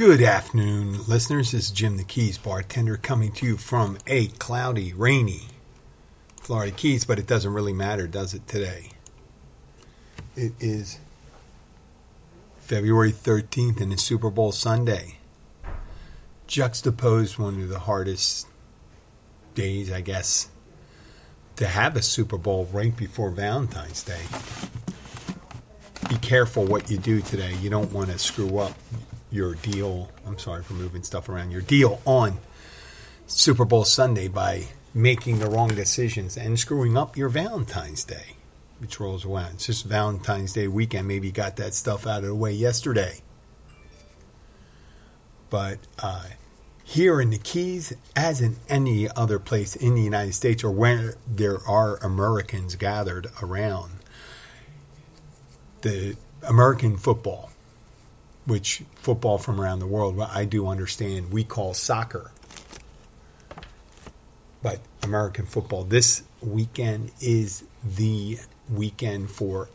Good afternoon, listeners. This is Jim the Keys bartender coming to you from a cloudy, rainy Florida Keys, but it doesn't really matter, does it, today? It is February 13th and it's Super Bowl Sunday. Juxtaposed one of the hardest days, I guess, to have a Super Bowl right before Valentine's Day. Be careful what you do today. You don't want to screw up your deal. I'm sorry for moving stuff around. Your deal on Super Bowl Sunday by making the wrong decisions and screwing up your Valentine's Day, which rolls around. It's just Valentine's Day weekend. Maybe got that stuff out of the way yesterday. But uh, here in the Keys, as in any other place in the United States or where there are Americans gathered around, the American football which football from around the world, I do understand, we call soccer. But American football, this weekend is the weekend for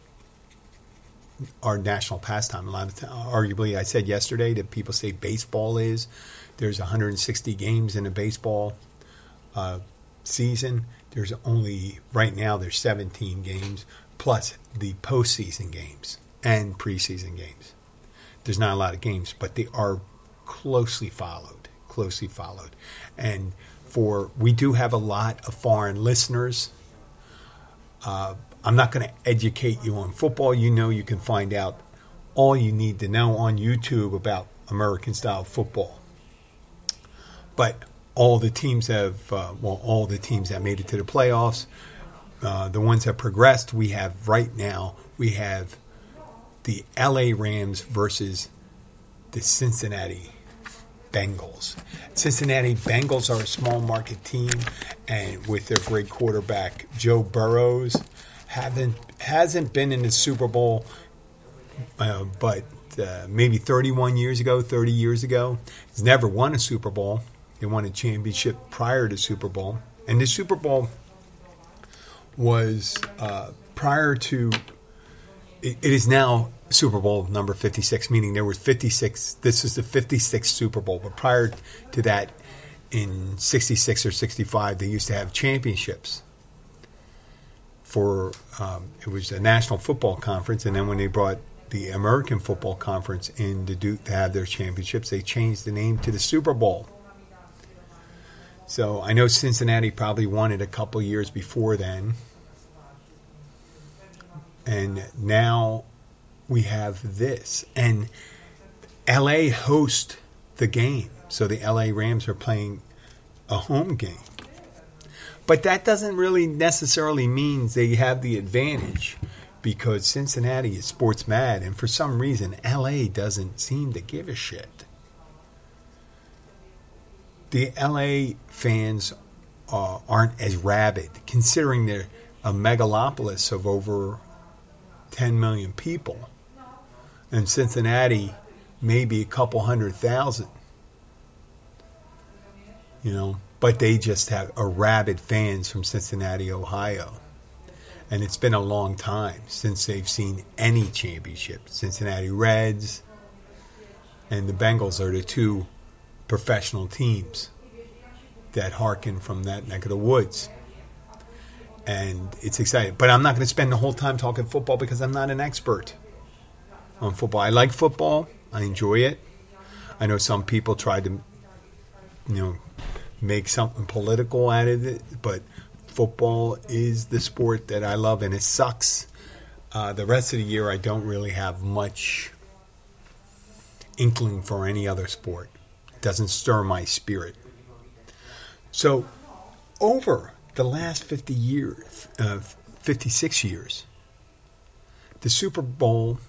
our national pastime. A lot of time, arguably, I said yesterday that people say baseball is. There's 160 games in a baseball uh, season. There's only right now there's 17 games plus the postseason games and preseason games there's not a lot of games, but they are closely followed, closely followed. And for we do have a lot of foreign listeners. Uh, I'm not going to educate you on football. You know, you can find out all you need to know on YouTube about American style football. But all the teams have, uh, well, all the teams that made it to the playoffs, uh, the ones that progressed, we have right now, we have the LA Rams versus the Cincinnati Bengals. Cincinnati Bengals are a small market team, and with their great quarterback Joe Burrows, haven't hasn't been in the Super Bowl, uh, but uh, maybe 31 years ago, 30 years ago, he's never won a Super Bowl. They won a championship prior to Super Bowl, and the Super Bowl was uh, prior to. it, it is now Super Bowl number 56, meaning there was 56. This is the 56th Super Bowl. But prior to that, in 66 or 65, they used to have championships for, um, it was a National Football Conference. And then when they brought the American Football Conference in to, do, to have their championships, they changed the name to the Super Bowl. So I know Cincinnati probably won it a couple years before then. And now we have this. And LA host the game. So the LA Rams are playing a home game. But that doesn't really necessarily mean they have the advantage because Cincinnati is sports mad and for some reason LA doesn't seem to give a shit. The LA fans uh, aren't as rabid considering they're a megalopolis of over 10 million people and Cincinnati maybe a couple hundred thousand. you know, but they just have a rabid fans from Cincinnati, Ohio. And it's been a long time since they've seen any championship. Cincinnati Reds and the Bengals are the two professional teams that harken from that neck of the woods. And it's exciting. But I'm not going to spend the whole time talking football because I'm not an expert on football. I like football, I enjoy it. I know some people try to, you know, make something political out of it, but football is the sport that I love, and it sucks. Uh, the rest of the year, I don't really have much inkling for any other sport. It doesn't stir my spirit. So, over the last 50 years, uh, 56 years, the Super Bowl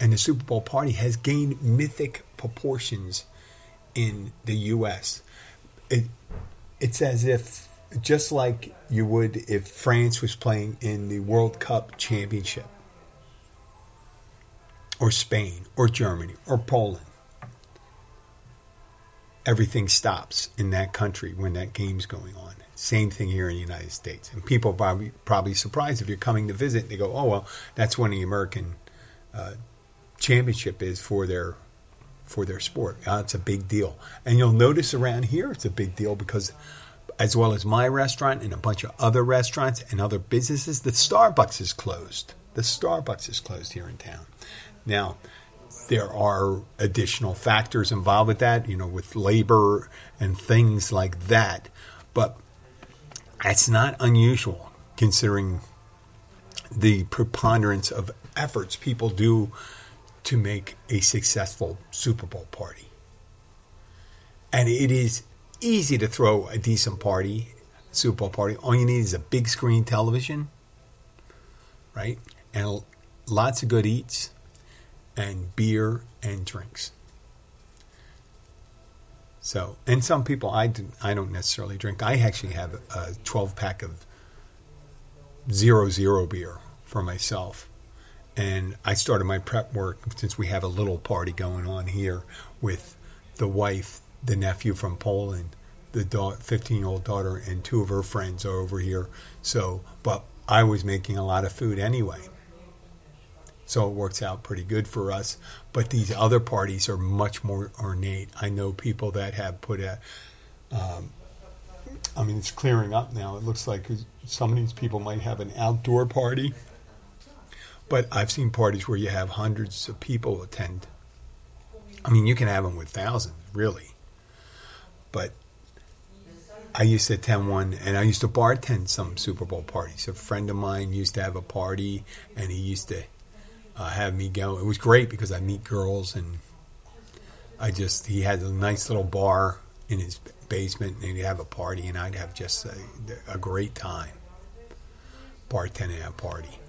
and the Super Bowl party has gained mythic proportions in the U.S. It, it's as if, just like you would if France was playing in the World Cup championship, or Spain, or Germany, or Poland. Everything stops in that country when that game's going on. Same thing here in the United States. And people are probably, probably surprised if you're coming to visit. They go, oh, well, that's when the American uh, championship is for their for their sport. Uh, it's a big deal. And you'll notice around here it's a big deal because as well as my restaurant and a bunch of other restaurants and other businesses, the Starbucks is closed. The Starbucks is closed here in town. Now, there are additional factors involved with that, you know, with labor and things like that. But that's not unusual considering the preponderance of efforts people do to make a successful Super Bowl party. And it is easy to throw a decent party, Super Bowl party. All you need is a big screen television, right? And lots of good eats and beer and drinks. So, and some people I do, I don't necessarily drink. I actually have a 12 pack of zero zero beer for myself and I started my prep work since we have a little party going on here with the wife, the nephew from Poland, the 15 year old daughter, and two of her friends are over here. So, but I was making a lot of food anyway. So it works out pretty good for us. But these other parties are much more ornate. I know people that have put a, um, I mean, it's clearing up now. It looks like some of these people might have an outdoor party but I've seen parties where you have hundreds of people attend. I mean, you can have them with thousands, really. But I used to attend one, and I used to bartend some Super Bowl parties. A friend of mine used to have a party, and he used to uh, have me go. It was great because I meet girls, and I just he had a nice little bar in his basement, and he'd have a party, and I'd have just a, a great time bartending at a party.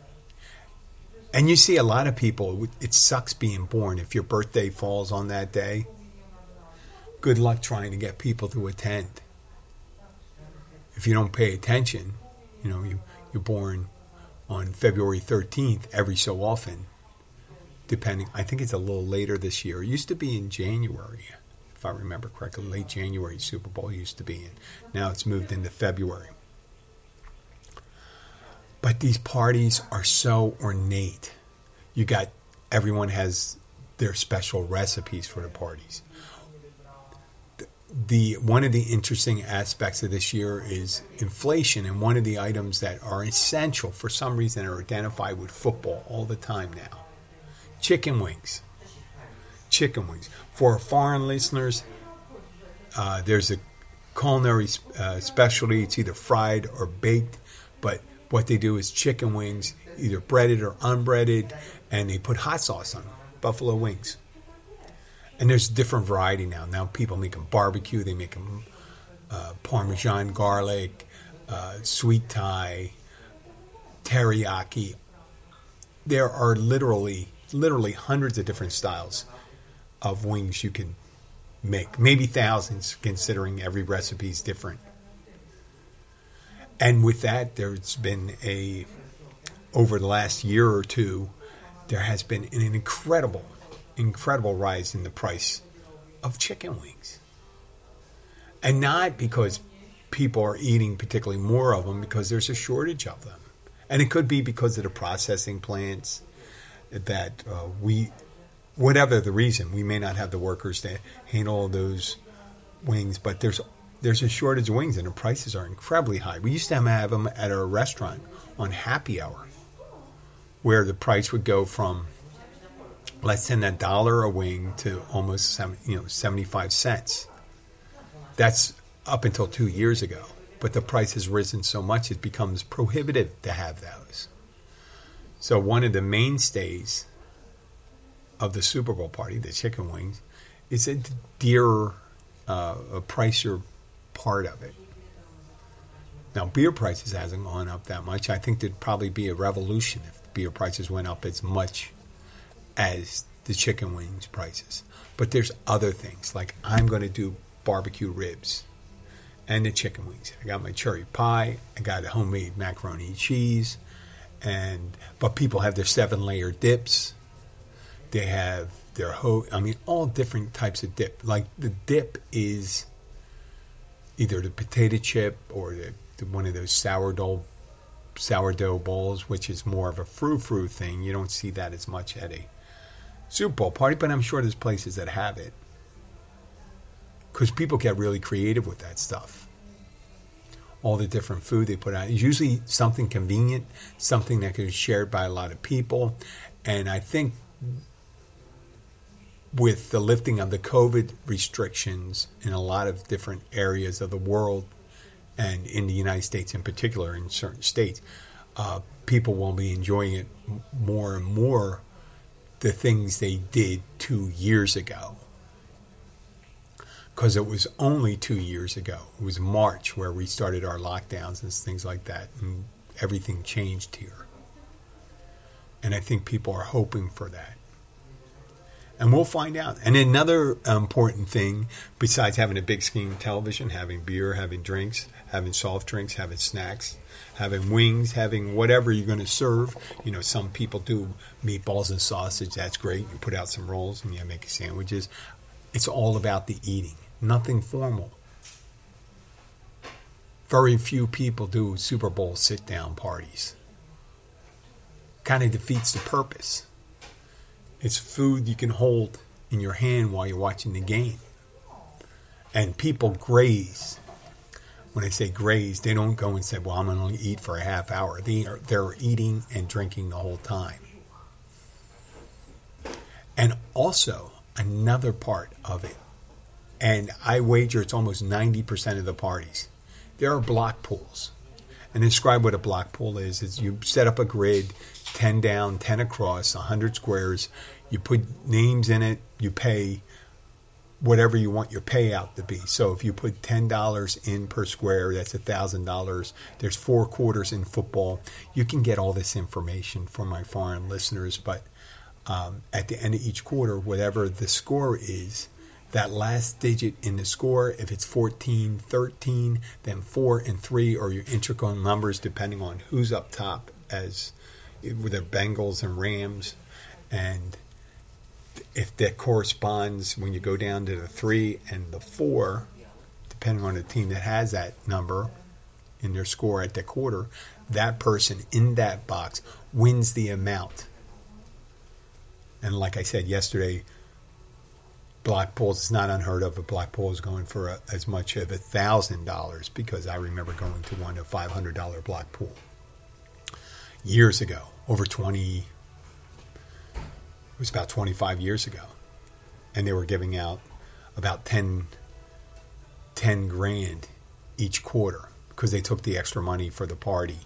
And you see a lot of people, it sucks being born. If your birthday falls on that day, good luck trying to get people to attend. If you don't pay attention, you know, you, you're born on February 13th every so often, depending, I think it's a little later this year. It used to be in January, if I remember correctly, late January Super Bowl used to be in. Now it's moved into February. But these parties are so ornate. You got everyone has their special recipes for the parties. The, one of the interesting aspects of this year is inflation, and one of the items that are essential for some reason are identified with football all the time now. Chicken wings. Chicken wings. For foreign listeners, uh, there's a culinary uh, specialty. It's either fried or baked, but what they do is chicken wings, either breaded or unbreaded, and they put hot sauce on them, buffalo wings. And there's different variety now. Now people make them barbecue, they make them uh, Parmesan garlic, uh, sweet Thai, teriyaki. There are literally, literally hundreds of different styles of wings you can make. Maybe thousands, considering every recipe is different. And with that, there's been a, over the last year or two, there has been an incredible, incredible rise in the price of chicken wings. and not because people are eating particularly more of them because there's a shortage of them. And it could be because of the processing plants that uh, we, whatever the reason, we may not have the workers to handle those wings, but there's there's a shortage of wings and the prices are incredibly high. We used to have them at our restaurant on happy hour, where the price would go from less than a dollar a wing to almost you know seventy five cents. That's up until two years ago, but the price has risen so much it becomes prohibitive to have those. So one of the mainstays of the Super Bowl party, the chicken wings, is a dearer, uh, a pricier part of it. Now, beer prices hasn't gone up that much. I think there'd probably be a revolution if beer prices went up as much as the chicken wings prices. But there's other things like I'm going to do barbecue ribs and the chicken wings. I got my cherry pie. I got a homemade macaroni and cheese, and but people have their seven layer dips. They have their ho. I mean, all different types of dip. Like the dip is either the potato chip or the, the one of those sourdough sourdough balls, which is more of a frou frou thing. You don't see that as much at a Super Bowl party, but I'm sure there's places that have it because people get really creative with that stuff. All the different food they put out. It's usually something convenient, something that can be shared by a lot of people. And I think with the lifting of the COVID restrictions in a lot of different areas of the world and in the United States in particular, in certain states, uh, people will be enjoying it more and more the things they did two years ago. Because it was only two years ago. It was March where we started our lockdowns and things like that, and everything changed here. And I think people are hoping for that and we'll find out. And another important thing, besides having a big screen television, having beer, having drinks, having soft drinks, having snacks, having wings, having whatever you're going to serve. You know, some people do meatballs and sausage. That's great. You put out some rolls and you make sandwiches. It's all about the eating, nothing formal. Very few people do Super Bowl sit down parties. Kind of defeats the purpose. It's food you can hold in your hand while you're watching the game. And people graze. When I say graze, they don't go and say, "Well, I'm going to only eat for a half hour." They are they're eating and drinking the whole time. And also another part of it, and I wager it's almost ninety percent of the parties. There are block pools. And describe what a block pool is. Is you set up a grid 10 down, 10 across, 100 squares. You put names in it, you pay whatever you want your payout to be. So if you put $10 in per square, that's $1,000. There's four quarters in football. You can get all this information for my foreign listeners, but um, at the end of each quarter, whatever the score is, that last digit in the score, if it's 14, 13, then 4 and 3 are your integral numbers depending on who's up top as with the Bengals and Rams, and if that corresponds when you go down to the three and the four, depending on the team that has that number in their score at the quarter, that person in that box wins the amount. And like I said yesterday, block pools it's not unheard of. A block pool is going for a, as much as a thousand dollars because I remember going to one a five hundred dollar block pool years ago, over 20, it was about 25 years ago. And they were giving out about 10, 10 grand each quarter because they took the extra money for the party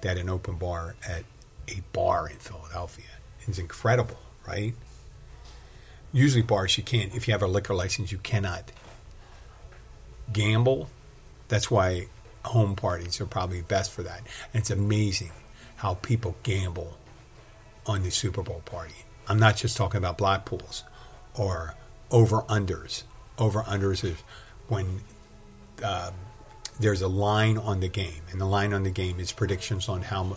that an open bar at a bar in Philadelphia. It's incredible, right? Usually bars you can't if you have a liquor license you cannot gamble. That's why home parties are probably best for that. And it's amazing how people gamble on the Super Bowl party. I'm not just talking about black pools or over unders. Over unders is when uh, there's a line on the game, and the line on the game is predictions on how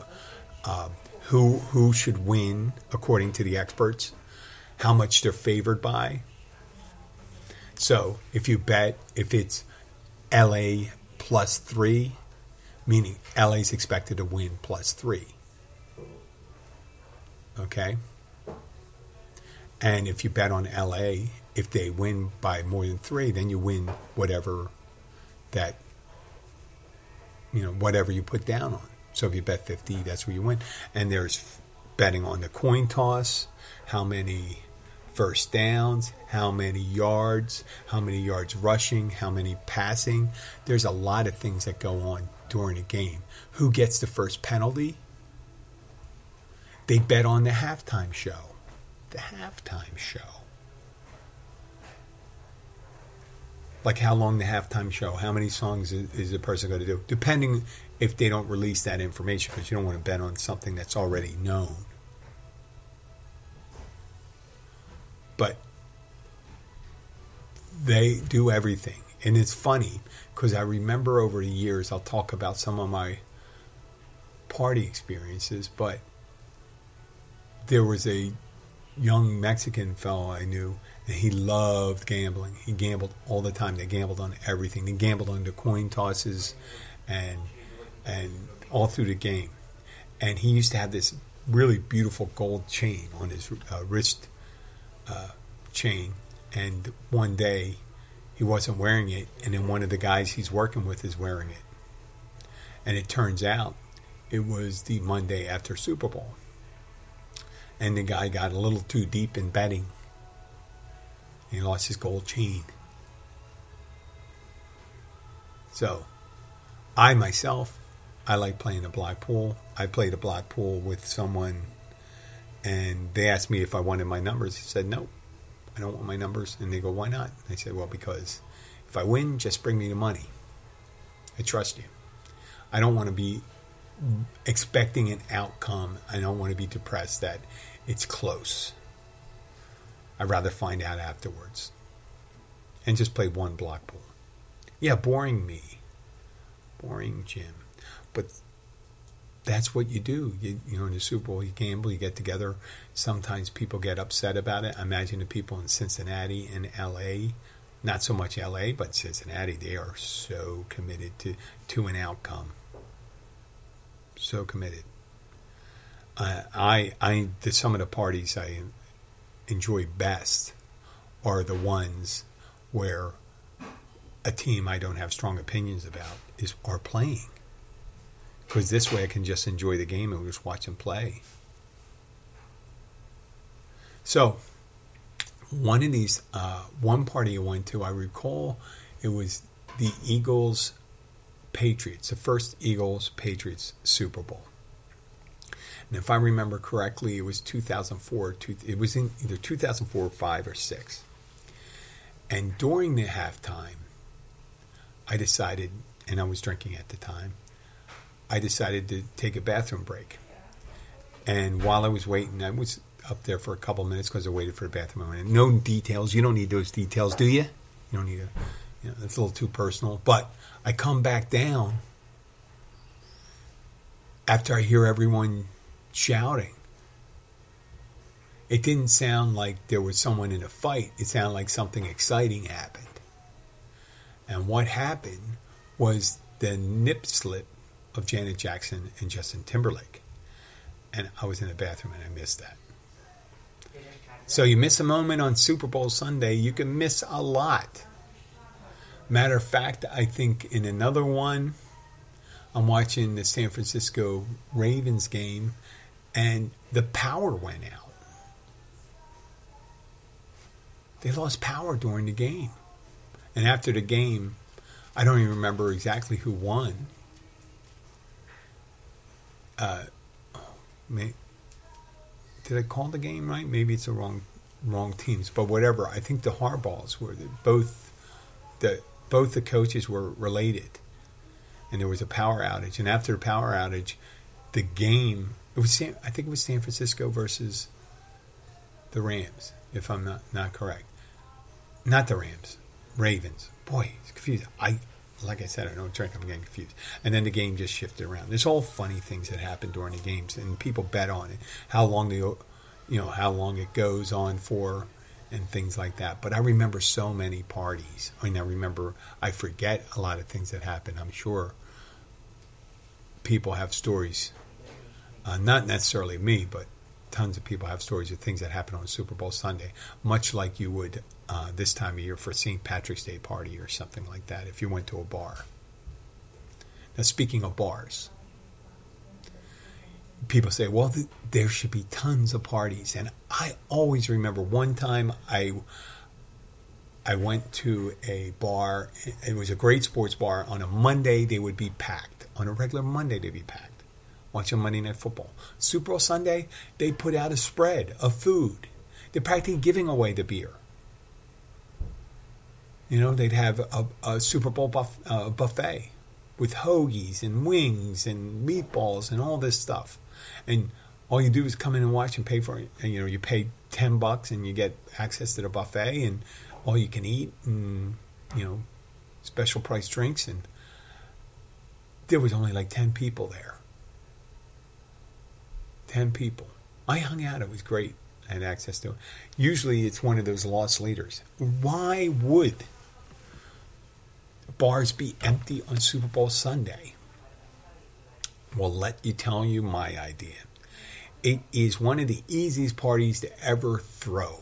uh, who who should win according to the experts, how much they're favored by. So if you bet if it's LA plus three, meaning LA is expected to win plus three. Okay? And if you bet on LA, if they win by more than three, then you win whatever that, you know, whatever you put down on. So if you bet 50, that's where you win. And there's betting on the coin toss, how many first downs, how many yards, how many yards rushing, how many passing. There's a lot of things that go on during a game. Who gets the first penalty? They bet on the halftime show. The halftime show. Like how long the halftime show, how many songs is, the person going to do? Depending if they don't release that information, because you don't want to bet on something that's already known. But they do everything. And it's funny because I remember over the years, I'll talk about some of my party experiences, but there was a young Mexican fellow I knew, and he loved gambling. He gambled all the time. They gambled on everything. They gambled on the coin tosses, and and all through the game. And he used to have this really beautiful gold chain on his uh, wrist uh, chain. And one day he wasn't wearing it, and then one of the guys he's working with is wearing it. And it turns out it was the Monday after Super Bowl. And the guy got a little too deep in betting. He lost his gold chain. So, I myself, I like playing a black pool. I played a black pool with someone, and they asked me if I wanted my numbers. I said, no, I don't want my numbers. And they go, why not? I said, well, because if I win, just bring me the money. I trust you. I don't want to be expecting an outcome. I don't want to be depressed that it's close. I'd rather find out afterwards. And just play one block pool. Yeah, boring me. Boring Jim. But that's what you do. You, you know, in the Super Bowl, you gamble, you get together. Sometimes people get upset about it. I imagine the people in Cincinnati and LA, not so much LA, but Cincinnati, they are so committed to, to an outcome so committed. I, I, the, some of the parties I enjoy best are the ones where a team I don't have strong opinions about is are playing. Because this way I can just enjoy the game and just watch them play. So, one of these, uh, one party I went to, I recall it was the Eagles Patriots, the first Eagles Patriots Super Bowl. And if I remember correctly, it was 2004. It was in either 2004 or 5 or 6. And during the halftime, I decided, and I was drinking at the time, I decided to take a bathroom break. And while I was waiting, I was up there for a couple minutes because I waited for the bathroom. No details. You don't need those details, do you? You don't need to. You know, it's a little too personal. But I come back down after I hear everyone shouting. It didn't sound like there was someone in a fight. It sounded like something exciting happened. And what happened was the nip slip of Janet Jackson and Justin Timberlake. And I was in the bathroom and I missed that. So you miss a moment on Super Bowl Sunday, you can miss a lot. Matter of fact, I think in another one, I'm watching the San Francisco Ravens game, and the power went out. They lost power during the game. And after the game, I don't even remember exactly who won. Uh, may, did I call the game right? Maybe it's the wrong wrong teams, but whatever. I think the Harbaughs were the, both the both the coaches were related, and there was a power outage. And after the power outage, the game it was San, I think it was San Francisco versus the Rams, if I'm not not correct. Not the Rams, Ravens. Boy, it's confusing. I like I said, I don't drink. I'm getting confused. And then the game just shifted around. There's all funny things that happen during the games, and people bet on it. How long the, you know, how long it goes on for, and things like that. But I remember so many parties. I mean, I remember, I forget a lot of things that happened. I'm sure people have stories, uh, not necessarily me, but tons of people have stories of things that happen on Super Bowl Sunday, much like you would uh, this time of year for St. Patrick's Day party or something like that if you went to a bar. Now, speaking of bars, people say, well, th- there should be tons of parties. And I always remember one time I. I went to a bar. It was a great sports bar. On a Monday, they would be packed. On a regular Monday, they'd be packed. Watching Monday Night Football. Super Bowl Sunday, they put out a spread of food. They're practically giving away the beer. You know, they'd have a, a Super Bowl buff, uh, buffet with hoagies and wings and meatballs and all this stuff and all you do is come in and watch and pay for it. And you know, you pay ten bucks and you get access to the buffet and all you can eat and you know, special price drinks and there was only like ten people there. Ten people. I hung out, it was great. I had access to it. Usually it's one of those loss leaders. Why would bars be empty on Super Bowl Sunday? Well, let you tell you my idea. It is one of the easiest parties to ever throw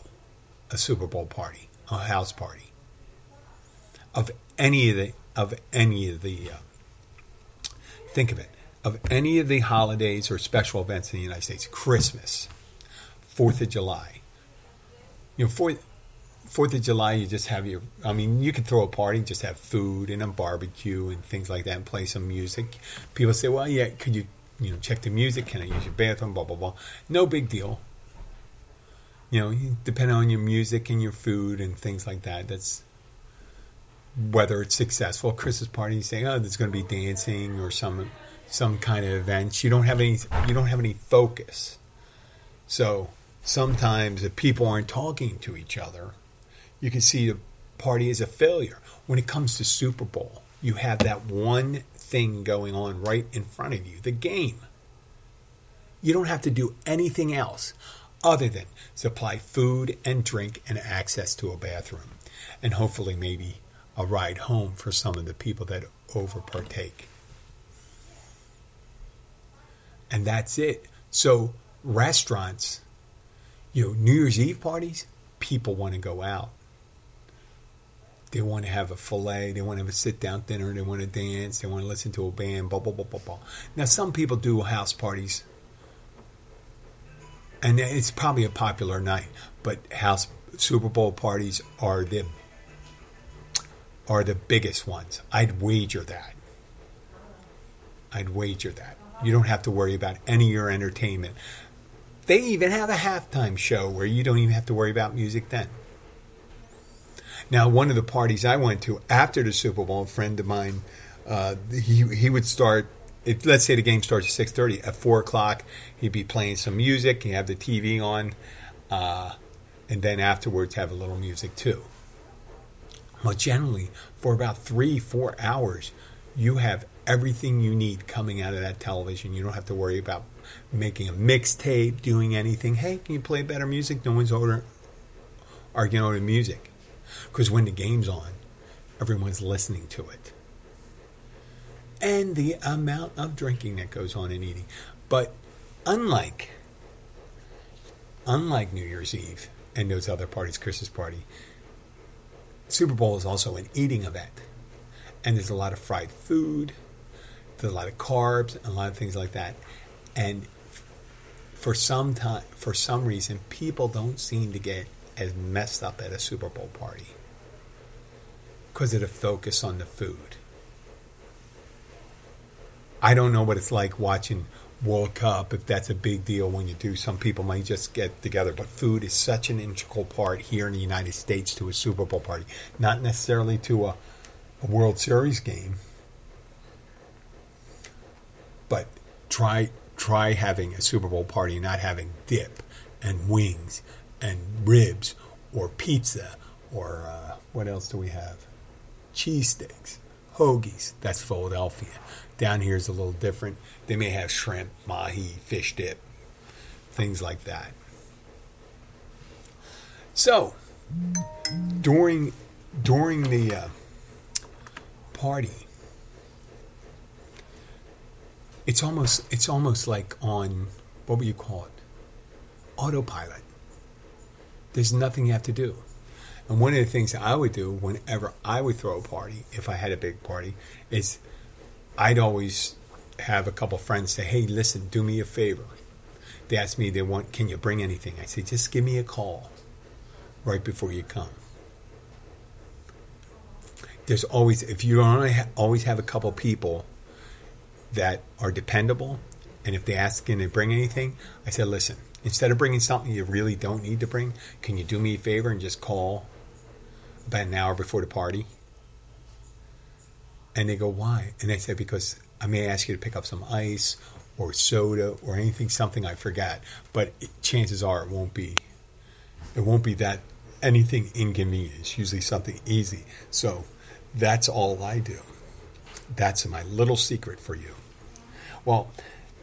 a Super Bowl party, a house party. Of any of the of any of the uh, think of it of any of the holidays or special events in the United States, Christmas, Fourth of July. You know, Fourth Fourth of July, you just have your. I mean, you can throw a party, and just have food and a barbecue and things like that, and play some music. People say, "Well, yeah, could you, you know, check the music? Can I use your bathroom? Blah blah blah." No big deal. You know, depending on your music and your food and things like that. That's whether it's successful. Christmas party, you say, "Oh, there's going to be dancing or some some kind of events." You don't have any. You don't have any focus. So sometimes if people aren't talking to each other you can see the party as a failure. When it comes to Super Bowl, you have that one thing going on right in front of you the game. You don't have to do anything else other than supply food and drink and access to a bathroom, and hopefully, maybe a ride home for some of the people that over And that's it. So, restaurants, you know, New Year's Eve parties, people want to go out. They want to have a fillet. They want to have a sit down dinner. They want to dance. They want to listen to a band. Blah blah blah blah blah. Now, some people do house parties, and it's probably a popular night. But house Super Bowl parties are the are the biggest ones. I'd wager that. I'd wager that. You don't have to worry about any of your entertainment. They even have a halftime show where you don't even have to worry about music then. Now, one of the parties I went to after the Super Bowl, a friend of mine, uh, he he would start. If, let's say the game starts at six thirty. At four o'clock, he'd be playing some music. He'd have the TV on, uh, and then afterwards have a little music too. But generally, for about three, four hours, you have everything you need coming out of that television. You don't have to worry about making a mixtape, doing anything. Hey, can you play better music? No one's order, arguing over music. Because when the game's on, everyone's listening to it. And the amount of drinking that goes on and eating. But unlike unlike New Year's Eve and those other parties, Christmas party, Super Bowl is also an eating event. And there's a lot of fried food, a lot of carbs, and a lot of things like that. And for some time, for some reason, people don't seem to get as messed up at a Super Bowl party because of the focus on the food. I don't know what it's like watching World Cup, if that's a big deal when you do. Some people might just get together, but food is such an integral part here in the United States to a Super Bowl party, not necessarily to a, a World Series game. But try try having a Super Bowl party and not having dip and wings and ribs or pizza or uh, what else do we have? Cheesesteaks, hoagies. That's Philadelphia. Down here is a little different. They may have shrimp, mahi, fish dip, things like that. So, during during the uh, party, it's almost it's almost like on what would you call it? Autopilot. There's nothing you have to do. And one of the things I would do whenever I would throw a party, if I had a big party, is I'd always have a couple friends say, "Hey, listen, do me a favor." They ask me, "They want, can you bring anything?" I say, "Just give me a call right before you come." There's always, if you don't always have a couple people that are dependable, and if they ask, "Can they bring anything?" I said, "Listen, instead of bringing something you really don't need to bring, can you do me a favor and just call about an hour before the party?" And they go, "Why?" And I said, "Because I may ask you to pick up some ice or soda or anything, something I forgot. But it, chances are it won't be. It won't be that anything inconvenient. It's usually something easy. So that's all I do. That's my little secret for you. Well,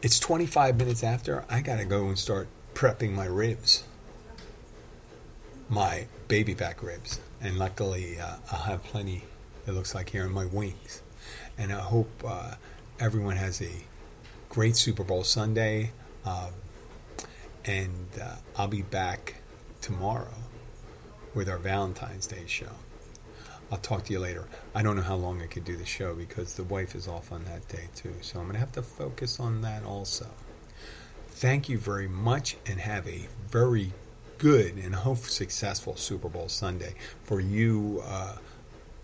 it's 25 minutes after. I got to go and start prepping my ribs, my baby back ribs. And luckily, uh, I'll have plenty, it looks like, here in my wings. And I hope uh, everyone has a great Super Bowl Sunday. Um, and uh, I'll be back tomorrow with our Valentine's Day show. I'll talk to you later. I don't know how long I could do the show because the wife is off on that day too. So I'm going to have to focus on that also. Thank you very much and have a very good and hope successful Super Bowl Sunday. For you uh,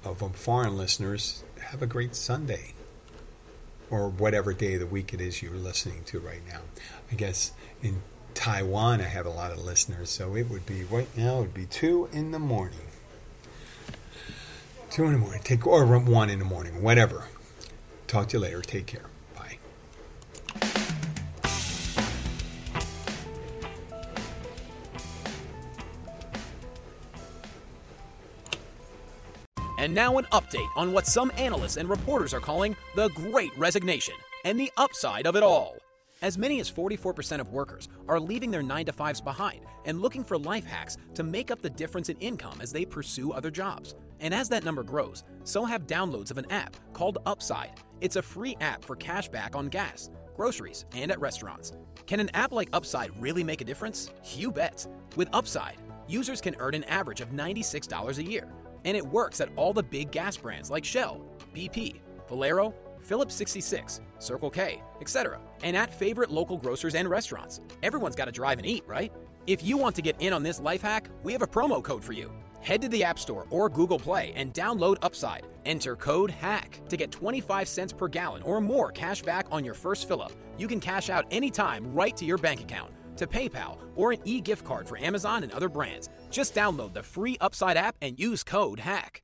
of foreign listeners, have a great Sunday or whatever day of the week it is you're listening to right now. I guess in Taiwan, I have a lot of listeners, so it would be right now. It would be two in the morning. Two in the morning. Take or one in the morning. Whatever. Talk to you later. Take care. Bye. And now an update on what some analysts and reporters are calling the Great Resignation and the upside of it all. As many as 44% of workers are leaving their 9 to 5s behind and looking for life hacks to make up the difference in income as they pursue other jobs. And as that number grows, so have downloads of an app called Upside. It's a free app for cash back on gas, groceries, and at restaurants. Can an app like Upside really make a difference? You bet. With Upside, users can earn an average of $96 a year, and it works at all the big gas brands like Shell, BP, Valero, Phillips 66, Circle K, etc., and at favorite local grocers and restaurants. Everyone's got to drive and eat, right? If you want to get in on this life hack, we have a promo code for you. Head to the App Store or Google Play and download Upside. Enter code HACK to get 25 cents per gallon or more cash back on your first fill up. You can cash out anytime right to your bank account, to PayPal, or an e gift card for Amazon and other brands. Just download the free Upside app and use code HACK.